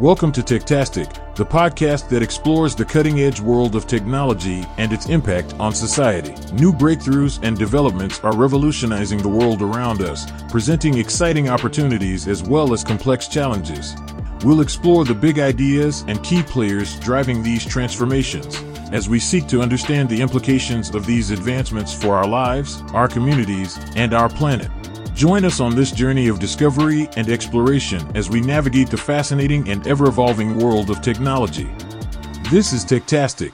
Welcome to Techtastic, the podcast that explores the cutting edge world of technology and its impact on society. New breakthroughs and developments are revolutionizing the world around us, presenting exciting opportunities as well as complex challenges. We'll explore the big ideas and key players driving these transformations as we seek to understand the implications of these advancements for our lives, our communities, and our planet. Join us on this journey of discovery and exploration as we navigate the fascinating and ever evolving world of technology. This is Techtastic.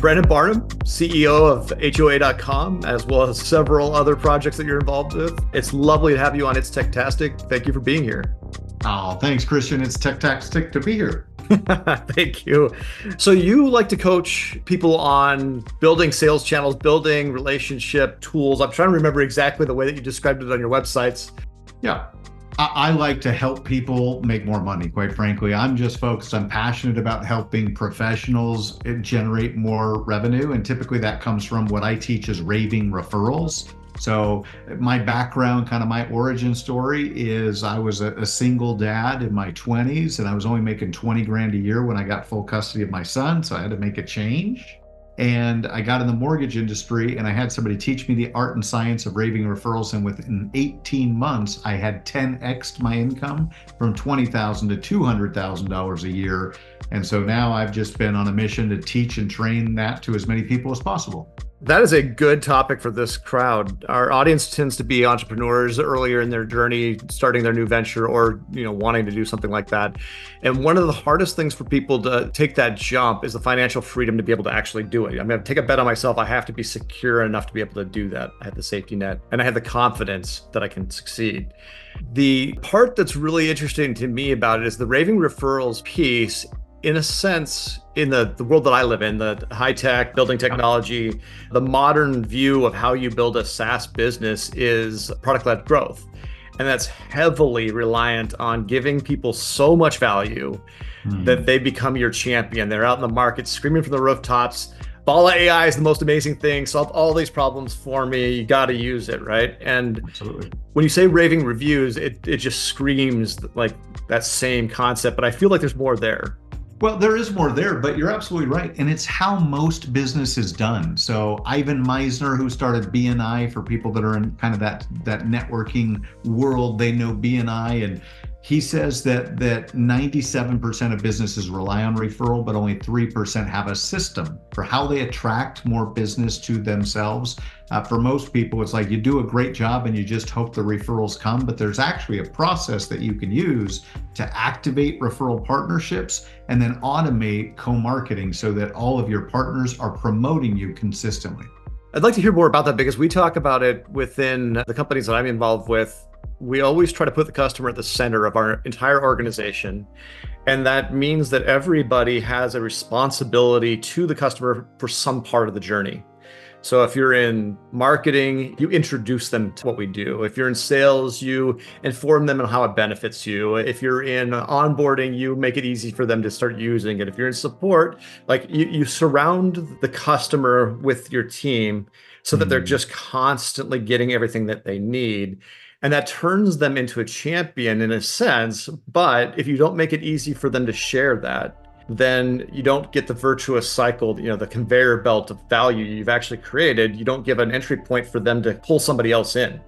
Brandon Barnum, CEO of HOA.com, as well as several other projects that you're involved with. It's lovely to have you on It's Techtastic. Thank you for being here. Oh, thanks, Christian. It's Techtastic to be here. Thank you. So, you like to coach people on building sales channels, building relationship tools. I'm trying to remember exactly the way that you described it on your websites. Yeah. I, like to help people make more money, quite frankly. I'm just focused, I'm passionate about helping professionals generate more revenue. And typically that comes from what I teach as raving referrals. So, my background, kind of my origin story is I was a, a, single dad in my 20s and I was only making 20 grand a year when I got full custody of my son. So, I had to make a change. And I got in the mortgage industry and I had somebody teach me the art and science of raving referrals. And within 18 months, I had 10x'd my income from 20,000 to $200,000 a year. And so now I've just been on a mission to teach and train that to as many people as possible. That is a good topic for this crowd. Our audience tends to be entrepreneurs earlier in their journey, starting their new venture or, you know, wanting to do something like that. And one of the hardest things for people to take that jump is the financial freedom to be able to actually do it. I mean, take a bet on myself. I have to be secure enough to be able to do that. I have the safety net and I have the confidence that I can succeed. The part that's really interesting to me about it is the raving referrals piece in a sense, in the, the world that I live in, the high tech building technology, the modern view of how you build a SaaS business is product led growth. And that's heavily reliant on giving people so much value mm. that they become your champion. They're out in the market screaming from the rooftops. Bala AI is the most amazing thing. Solve all these problems for me. You got to use it, right? And Absolutely. when you say raving reviews, it, it just screams like that same concept. But I feel like there's more there. Well, there is more there, but you're absolutely right. And it's how most business is done. So Ivan Misner, who started BNI for people that are in kind of that that networking world, they know BNI and he says that that 97% of businesses rely on referral, but only 3% have a system for how they attract more business to themselves. Uh, for most people, it's like you do a great job and you just hope the referrals come, but there's actually a process that you can use to activate referral partnerships and then automate co-marketing so that all of your partners are promoting you consistently. I'd like to hear more about that because we talk about it within the companies that I'm involved with we always try to put the customer at the center of our entire organization. And that means that everybody has a responsibility to the customer for some part of the journey. So if you're in marketing, you introduce them to what we do. If you're in sales, you inform them on how it benefits you. If you're in onboarding, you make it easy for them to start using it. If you're in support, like you, you surround the customer with your team so that they're hmm. just constantly getting everything that they need and that turns them into a champion in a sense but if you don't make it easy for them to share that then you don't get the virtuous cycle you know the conveyor belt of value you've actually created. You don't give an entry point for them to pull somebody else in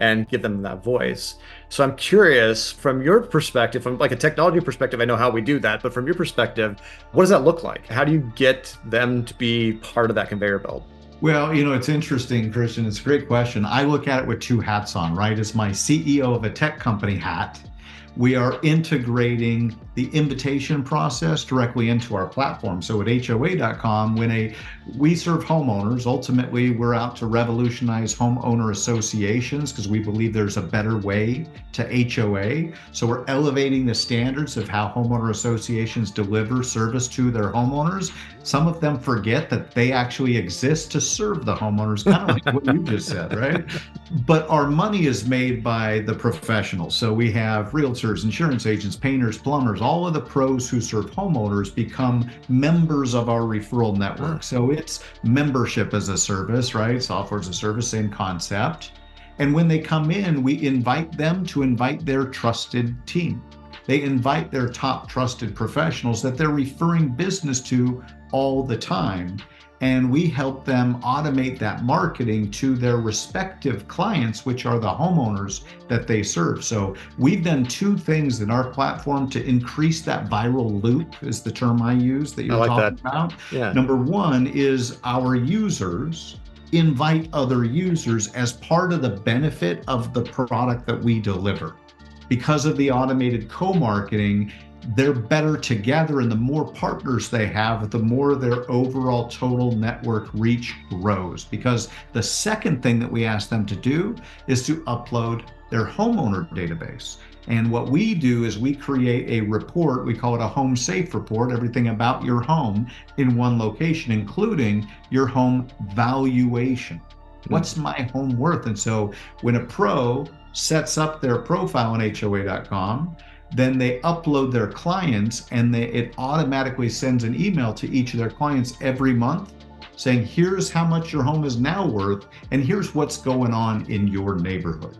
and give them that voice. So i'm curious from your perspective from like a technology perspective i know how we do that but from your perspective what does that look like? How do you get them to be part of that conveyor belt well, you know, it's interesting, Christian. It's a great question. I look at it with two hats on, right? It's my CEO of a tech company hat. We are integrating the invitation process directly into our platform. So at HOA.com, when a we serve homeowners, ultimately we're out to revolutionize homeowner associations because we believe there's a better way to HOA. So we're elevating the standards of how homeowner associations deliver service to their homeowners. Some of them forget that they actually exist to serve the homeowners, kind of like what you just said, right? But our money is made by the professionals. So we have realtors, insurance agents, painters, plumbers, all of the pros who serve homeowners become members of our referral network. So it's membership as a service, right? Software as a service, same concept. And when they come in, we invite them to invite their trusted team. They invite their top trusted professionals that they're referring business to all the time and we help them automate that marketing to their respective clients, which are the homeowners that they serve. So we've done two things in our platform to increase that viral loop, is the term I use that you're like talking that. about. Yeah. Number one is our users invite other users as part of the benefit of the product that we deliver. Because of the automated co marketing, they're better together and the more partners they have the more their overall total network reach grows. Because the second thing that we ask them to do is to upload their homeowner database. And what we do is we create a report we call it a home safe report everything about your home in one location including your home valuation. Hmm. What's my home worth? And so when a pro sets up their profile on hoa.com then they upload their clients and they, it automatically sends an email to each of their clients every month saying, here's how much your home is now worth, and here's what's going on in your neighborhood.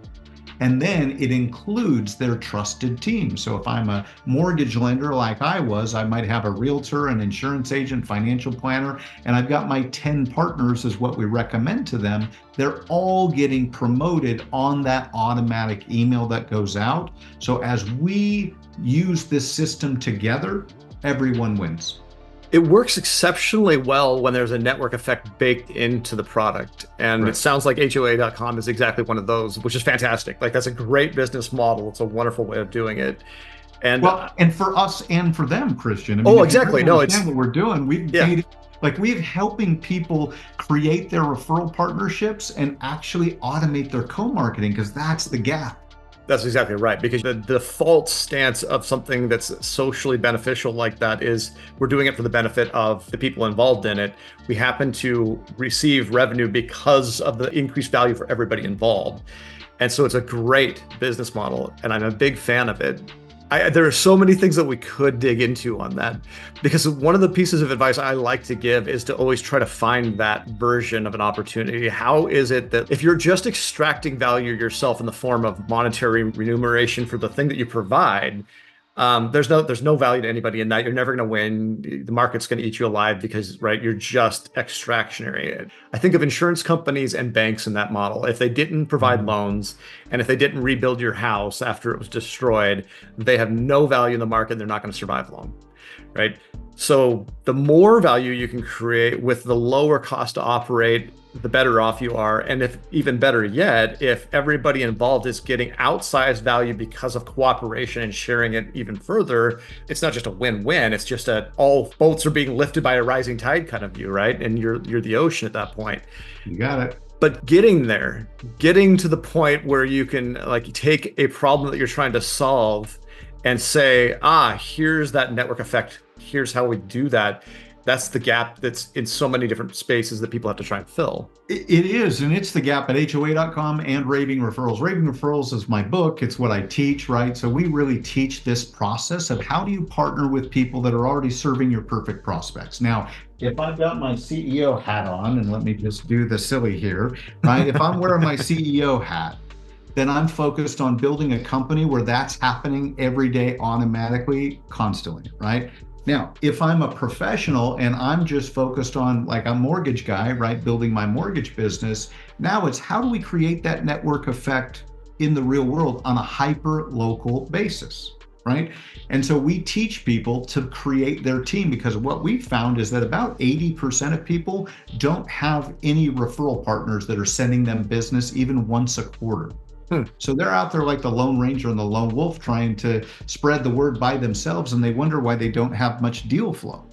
And then it includes their trusted team. So if I'm a mortgage lender like I was, I might have a realtor, an insurance agent, financial planner, and I've got my 10 partners, is what we recommend to them. They're all getting promoted on that automatic email that goes out. So as we use this system together, everyone wins it works exceptionally well when there's a network effect baked into the product. And right. it sounds like HOA.com is exactly one of those, which is fantastic. Like that's a great business model. It's a wonderful way of doing it. And well, and for us and for them, Christian. I mean, oh, exactly. No, it's what we're doing. We've yeah. made like we're helping people create their referral partnerships and actually automate their co-marketing because that's the gap that's exactly right. Because the default stance of something that's socially beneficial like that is we're doing it for the benefit of the people involved in it. We happen to receive revenue because of the increased value for everybody involved. And so it's a great business model, and I'm a big fan of it. I, there are so many things that we could dig into on that because one of the pieces of advice I like to give is to always try to find that version of an opportunity. How is it that if you're just extracting value yourself in the form of monetary remuneration for the thing that you provide, um, there's no there's no value to anybody in that. You're never going to win. The market's going to eat you alive because right, you're just extractionary. I think of insurance companies and banks in that model. If they didn't provide mm-hmm. loans and if they didn't rebuild your house after it was destroyed, they have no value in the market. They're not going to survive long, right? So the more value you can create with the lower cost to operate the better off you are. And if even better yet, if everybody involved is getting outsized value because of cooperation and sharing it even further, it's not just a win-win. It's just that all boats are being lifted by a rising tide kind of view, right? And you're you're the ocean at that point. You got it. But getting there, getting to the point where you can like take a problem that you're trying to solve and say, ah, here's that network effect. Here's how we do that that's the gap that's in so many different spaces that people have to try and fill. It is, and it's the gap at HOA.com and Raving Referrals. Raving Referrals is my book, it's what I teach, right? So we really teach this process of how do you partner with people that are already serving your perfect prospects. Now, if I've got my CEO hat on, and let me just do the silly here, right? if I'm wearing my CEO hat, then I'm focused on building a company where that's happening every day automatically, constantly, right? Now, if I'm a professional and I'm just focused on like a mortgage guy, right, building my mortgage business, now it's how do we create that network effect in the real world on a hyper local basis, right? And so we teach people to create their team because what we've found is that about 80% of people don't have any referral partners that are sending them business even once a quarter. Hmm. So they're out there like the Lone Ranger and the Lone Wolf trying to spread the word by themselves, and they wonder why they don't have much deal flow.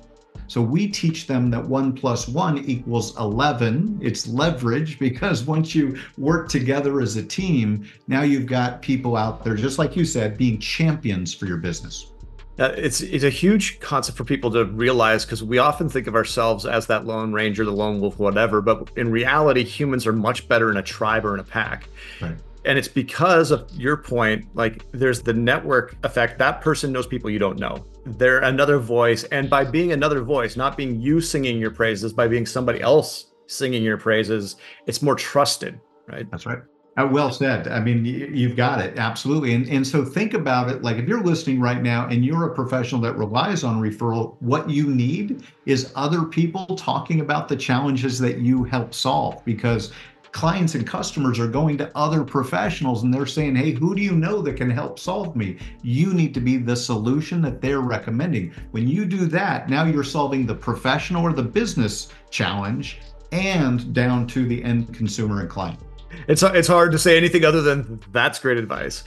So we teach them that one plus one equals 11. It's leverage because once you work together as a team, now you've got people out there, just like you said, being champions for your business. Uh, it's it's a huge concept for people to realize because we often think of ourselves as that lone ranger, the lone wolf, whatever. But in reality, humans are much better in a tribe or in a pack. Right and it's because of your point like there's the network effect. That person knows people you don't know. They're another voice. And by being another voice not being you singing your praises by being somebody else singing your praises it's more trusted right? That's right. Uh, well said. I mean, you've got it. Absolutely. And and so think about it like if you're listening right now and you're a professional that relies on referral, what you need is other people talking about the challenges that you help solve because clients and customers are going to other professionals and they're saying, Hey, who do you know that can help solve me? You need to be the solution that they're recommending. When you do that, now you're solving the professional or the business challenge and down to the end consumer and client it's it's hard to say anything other than that's great advice.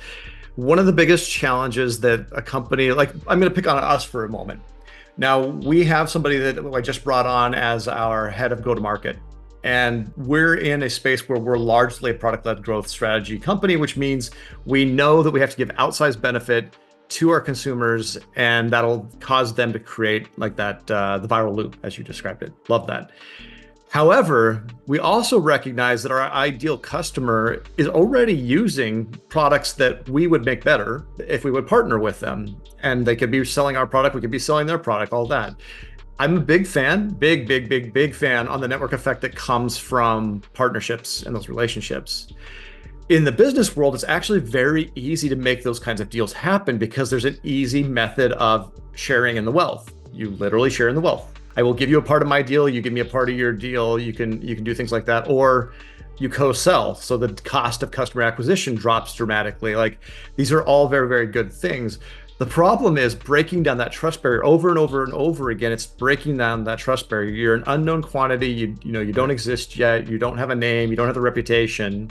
One of the biggest challenges that a company like I'm going to pick on us for a moment. Now we have somebody that I just brought on as our head of go to market. And we're in a space where we're largely a product led growth strategy company, which means we know that we have to give outsized benefit to our consumers, and that'll cause them to create like that uh, the viral loop, as you described it. Love that. However, we also recognize that our ideal customer is already using products that we would make better if we would partner with them. And they could be selling our product, we could be selling their product, all that. I'm a big fan, big, big, big, big fan on the network effect that comes from partnerships and those relationships. In the business world, it's actually very easy to make those kinds of deals happen because there's an easy method of sharing in the wealth. You literally share in the wealth I will give you a part of my deal, you give me a part of your deal. You can you can do things like that, or you co-sell, so the cost of customer acquisition drops dramatically. Like these are all very very good things. The problem is breaking down that trust barrier over and over and over again. It's breaking down that trust barrier. You're an unknown quantity. You you know you don't exist yet. You don't have a name. You don't have the reputation.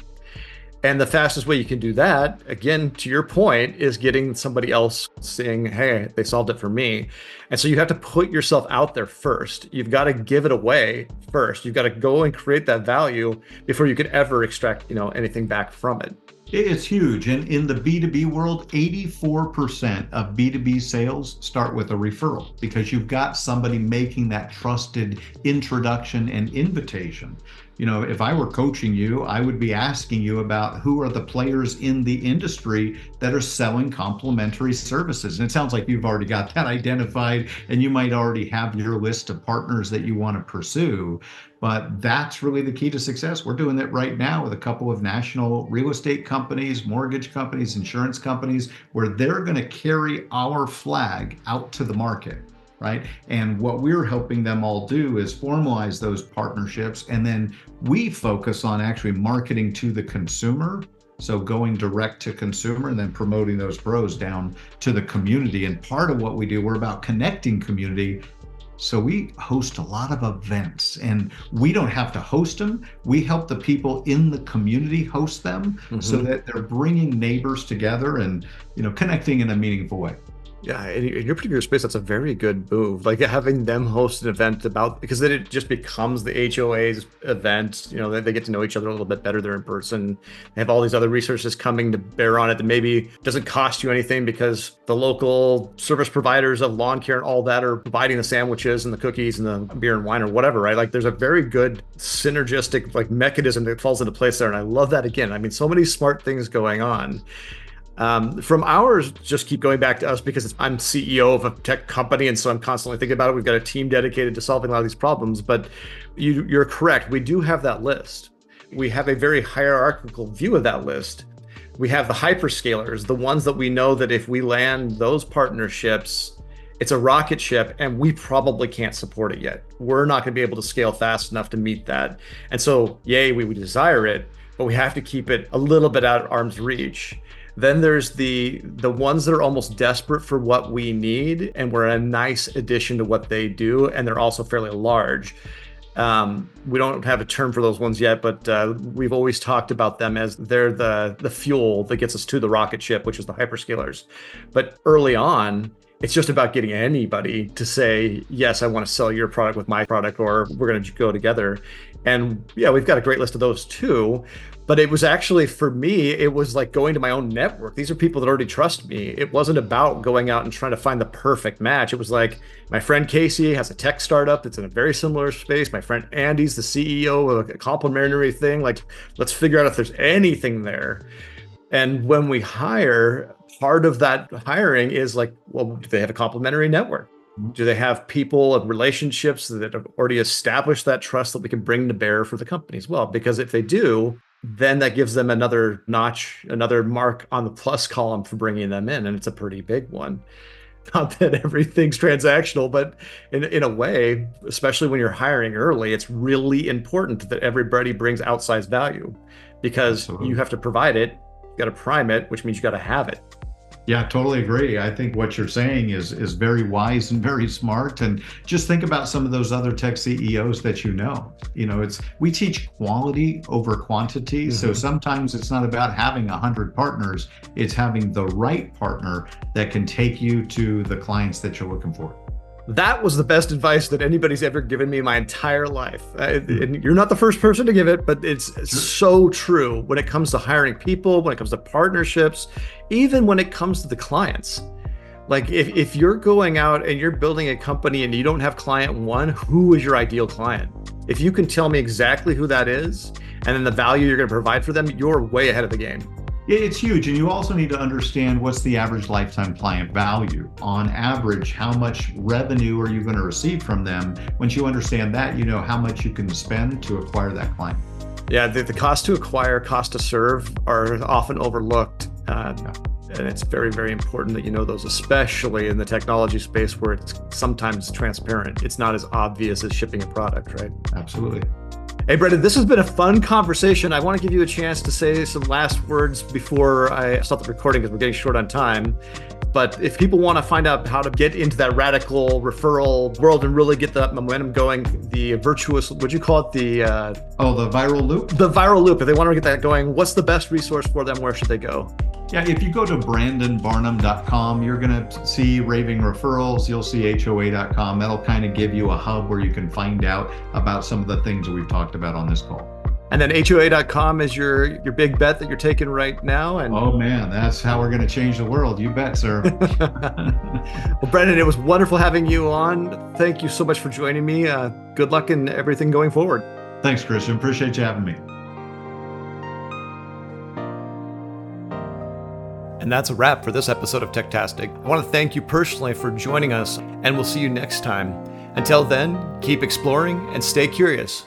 And the fastest way you can do that, again, to your point, is getting somebody else saying, hey, they solved it for me. And so you have to put yourself out there first. You've got to give it away first. You've got to go and create that value before you could ever extract, you know, anything back from it. It's huge. And in the B2B world, 84% of B2B sales start with a referral because you've got somebody making that trusted introduction and invitation you know, if I were coaching you, I would be asking you about who are the players in the industry that are selling complementary services. And it sounds like you've already got that identified and you might already have your list of partners that you want to pursue. But that's really the key to success. We're doing it right now with a couple of national real estate companies, mortgage companies, insurance companies, where they're going to carry our flag out to the market right? And what we're helping them all do is formalize those partnerships. And then we focus on actually marketing to the consumer. So going direct to consumer and then promoting those pros down to the community. And part of what we do, we're about connecting community. So we host a lot of events and we don't have to host them. We help the people in the community host them mm-hmm. so that they're bringing neighbors together and, you know, connecting in a meaningful way. Yeah, in your particular space, that's a very good move. Like having them host an event about because then it just becomes the HOA's event. You know, they, they get to know each other a little bit better. They're in person. They have all these other resources coming to bear on it that maybe doesn't cost you anything because the local service providers of lawn care and all that are providing the sandwiches and the cookies and the beer and wine or whatever, right? Like there's a very good synergistic like mechanism that falls into place there, and I love that. Again, I mean, so many smart things going on. Um, from ours, just keep going back to us because I'm CEO of a tech company, and so I'm constantly thinking about it. We've got a team dedicated to solving a lot of these problems. But you, you're correct. We do have that list. We have a very hierarchical view of that list. We have the hyperscalers, the ones that we know that if we land those partnerships, it's a rocket ship and we probably can't support it yet. We're not going to be able to scale fast enough to meet that. And so, yay, we desire it, but we have to keep it a little bit out of arm's reach. Then there's the the ones that are almost desperate for what we need, and we're a nice addition to what they do, and they're also fairly large. Um, we don't have a term for those ones yet, but uh, we've always talked about them as they're the the fuel that gets us to the rocket ship, which is the hyperscalers. But early on, it's just about getting anybody to say yes, I want to sell your product with my product, or we're going to go together. And yeah, we've got a great list of those too but it was actually for me it was like going to my own network. These are people that already trust me. It wasn't about going out and trying to find the perfect match. It was like my friend casey has a tech startup that's in a very similar space. My friend andy's the ceo of a complementary thing. Like let's figure out if there's anything there. And when we hire part of that hiring is like well do they have a complementary network? Mm-hmm. Do they have people and relationships that have already established that trust that we can bring to bear for the company as well? Because if they do then that gives them another notch, another mark on the plus column for bringing them in. And it's a pretty big one. Not that everything's transactional, but in, in a way, especially when you're hiring early, it's really important that everybody brings outsized value because Absolutely. you have to provide it, you got to prime it, which means you got to have it. Yeah, totally agree. I think what you're saying is is very wise and very smart. And just think about some of those other tech CEOs that you know. You know, it's we teach quality over quantity. Mm-hmm. So sometimes it's not about having a hundred partners; it's having the right partner that can take you to the clients that you're looking for. That was the best advice that anybody's ever given me my entire life. and you're not the first person to give it, but it's so true when it comes to hiring people, when it comes to partnerships, even when it comes to the clients. Like if, if you're going out and you're building a company and you don't have client one, who is your ideal client? If you can tell me exactly who that is and then the value you're going to provide for them, you're way ahead of the game. It's huge. And you also need to understand what's the average lifetime client value. On average, how much revenue are you going to receive from them? Once you understand that, you know how much you can spend to acquire that client. Yeah, the, the cost to acquire, cost to serve are often overlooked. Uh, and it's very, very important that you know those, especially in the technology space where it's sometimes transparent. It's not as obvious as shipping a product, right? Absolutely. Hey, Brendan, this has been a fun conversation. I want to give you a chance to say some last words before I stop the recording because we're getting short on time. But if people want to find out how to get into that radical referral world and really get that momentum going, the virtuous, what would you call it the? Uh, oh, the viral loop? The viral loop. If they want to get that going, what's the best resource for them? Where should they go? Yeah, if you go to brandonbarnum.com, you're going to see raving referrals. You'll see HOA.com. That'll kind of give you a hub where you can find out about some of the things that we've talked about on this call. And then HOA.com is your your big bet that you're taking right now. And oh man, that's how we're going to change the world. You bet, sir. well, Brendan, it was wonderful having you on. Thank you so much for joining me. Uh, good luck in everything going forward. Thanks, Christian. Appreciate you having me. And that's a wrap for this episode of Techtastic. I want to thank you personally for joining us, and we'll see you next time. Until then, keep exploring and stay curious.